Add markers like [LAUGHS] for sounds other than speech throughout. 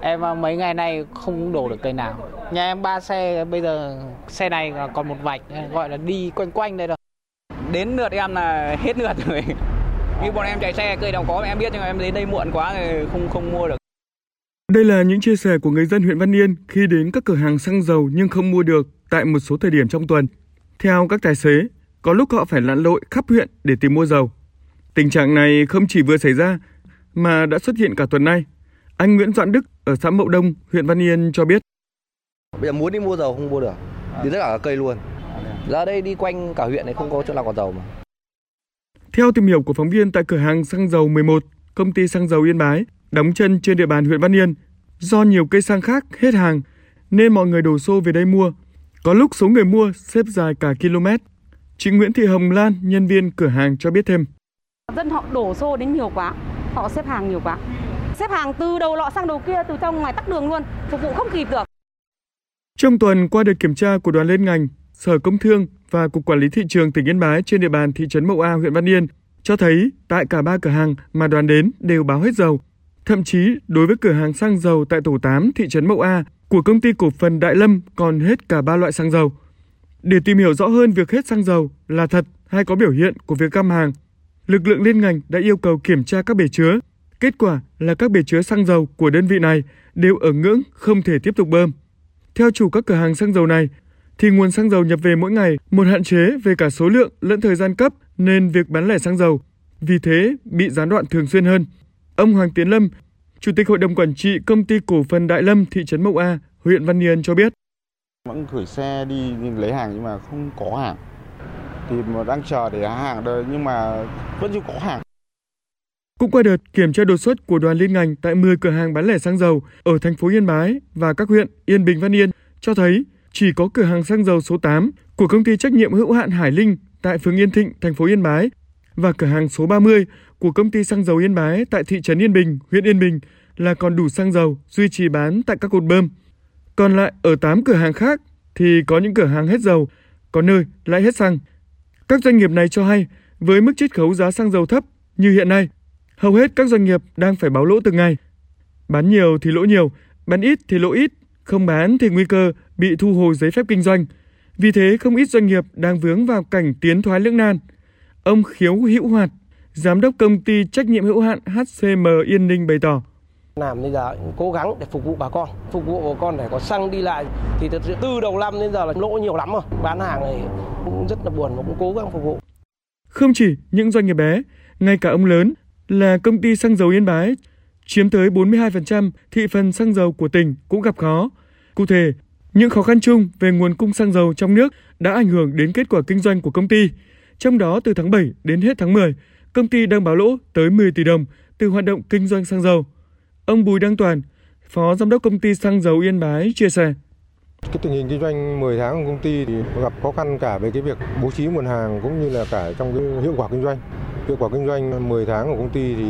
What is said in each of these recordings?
Em à, mấy ngày nay không đổ được cây nào. Nhà em ba xe, bây giờ xe này còn một vạch, gọi là đi quanh quanh đây rồi. Đến lượt em là hết lượt rồi. [LAUGHS] Như bọn em chạy xe cây nào có em biết nhưng mà em đến đây muộn quá rồi không không mua được. Đây là những chia sẻ của người dân huyện Văn Yên khi đến các cửa hàng xăng dầu nhưng không mua được tại một số thời điểm trong tuần. Theo các tài xế, có lúc họ phải lặn lội khắp huyện để tìm mua dầu. Tình trạng này không chỉ vừa xảy ra mà đã xuất hiện cả tuần nay. Anh Nguyễn Doãn Đức ở xã Mậu Đông, huyện Văn Yên cho biết. Bây giờ muốn đi mua dầu không mua được, đi tất cả các cây luôn. Ra đây đi quanh cả huyện này không có chỗ nào có dầu mà. Theo tìm hiểu của phóng viên tại cửa hàng xăng dầu 11, công ty xăng dầu Yên Bái, đóng chân trên địa bàn huyện Văn Yên, do nhiều cây xăng khác hết hàng nên mọi người đổ xô về đây mua. Có lúc số người mua xếp dài cả km. Chị Nguyễn Thị Hồng Lan, nhân viên cửa hàng cho biết thêm. Dân họ đổ xô đến nhiều quá, họ xếp hàng nhiều quá. Xếp hàng từ đầu lọ sang đầu kia, từ trong ngoài tắt đường luôn, phục vụ không kịp được. Trong tuần, qua đợt kiểm tra của đoàn liên ngành, Sở Công Thương và Cục Quản lý Thị trường tỉnh Yên Bái trên địa bàn thị trấn Mậu A, huyện Văn Yên, cho thấy tại cả ba cửa hàng mà đoàn đến đều báo hết dầu. Thậm chí, đối với cửa hàng xăng dầu tại tổ 8 thị trấn Mậu A của công ty cổ phần Đại Lâm còn hết cả ba loại xăng dầu. Để tìm hiểu rõ hơn việc hết xăng dầu là thật hay có biểu hiện của việc găm hàng, lực lượng liên ngành đã yêu cầu kiểm tra các bể chứa. Kết quả là các bể chứa xăng dầu của đơn vị này đều ở ngưỡng không thể tiếp tục bơm. Theo chủ các cửa hàng xăng dầu này, thì nguồn xăng dầu nhập về mỗi ngày một hạn chế về cả số lượng lẫn thời gian cấp nên việc bán lẻ xăng dầu vì thế bị gián đoạn thường xuyên hơn. Ông Hoàng Tiến Lâm, Chủ tịch Hội đồng Quản trị Công ty Cổ phần Đại Lâm thị trấn Mậu A, huyện Văn Yên cho biết. Vẫn gửi xe đi lấy hàng nhưng mà không có hàng. Thì mà đang chờ để hàng đây nhưng mà vẫn chưa có hàng. Cũng qua đợt kiểm tra đột xuất của đoàn liên ngành tại 10 cửa hàng bán lẻ xăng dầu ở thành phố Yên Bái và các huyện Yên Bình Văn Yên cho thấy chỉ có cửa hàng xăng dầu số 8 của công ty trách nhiệm hữu hạn Hải Linh tại phường Yên Thịnh, thành phố Yên Bái và cửa hàng số 30 của công ty xăng dầu Yên Bái tại thị trấn Yên Bình, huyện Yên Bình là còn đủ xăng dầu duy trì bán tại các cột bơm. Còn lại ở 8 cửa hàng khác thì có những cửa hàng hết dầu, có nơi lại hết xăng. Các doanh nghiệp này cho hay với mức chiết khấu giá xăng dầu thấp như hiện nay, hầu hết các doanh nghiệp đang phải báo lỗ từng ngày. Bán nhiều thì lỗ nhiều, bán ít thì lỗ ít, không bán thì nguy cơ bị thu hồi giấy phép kinh doanh. Vì thế không ít doanh nghiệp đang vướng vào cảnh tiến thoái lưỡng nan. Ông Khiếu Hữu Hoạt, giám đốc công ty trách nhiệm hữu hạn HCM Yên Ninh bày tỏ làm bây giờ cố gắng để phục vụ bà con phục vụ bà con để có xăng đi lại thì từ, từ đầu năm đến giờ là lỗ nhiều lắm rồi bán hàng này cũng rất là buồn mà cũng cố gắng phục vụ không chỉ những doanh nghiệp bé ngay cả ông lớn là công ty xăng dầu Yên Bái chiếm tới 42% thị phần xăng dầu của tỉnh cũng gặp khó cụ thể những khó khăn chung về nguồn cung xăng dầu trong nước đã ảnh hưởng đến kết quả kinh doanh của công ty trong đó từ tháng 7 đến hết tháng 10 công ty đang báo lỗ tới 10 tỷ đồng từ hoạt động kinh doanh xăng dầu Ông Bùi Đăng Toàn, Phó Giám đốc công ty xăng dầu Yên Bái chia sẻ. Cái tình hình kinh doanh 10 tháng của công ty thì gặp khó khăn cả về cái việc bố trí nguồn hàng cũng như là cả trong cái hiệu quả kinh doanh. Hiệu quả kinh doanh 10 tháng của công ty thì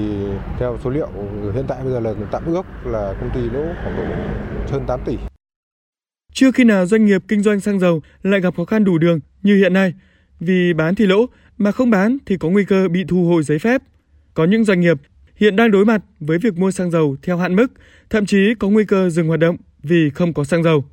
theo số liệu hiện tại bây giờ là tạm ước là công ty lỗ khoảng độ hơn 8 tỷ. Chưa khi nào doanh nghiệp kinh doanh xăng dầu lại gặp khó khăn đủ đường như hiện nay, vì bán thì lỗ mà không bán thì có nguy cơ bị thu hồi giấy phép. Có những doanh nghiệp hiện đang đối mặt với việc mua xăng dầu theo hạn mức, thậm chí có nguy cơ dừng hoạt động vì không có xăng dầu.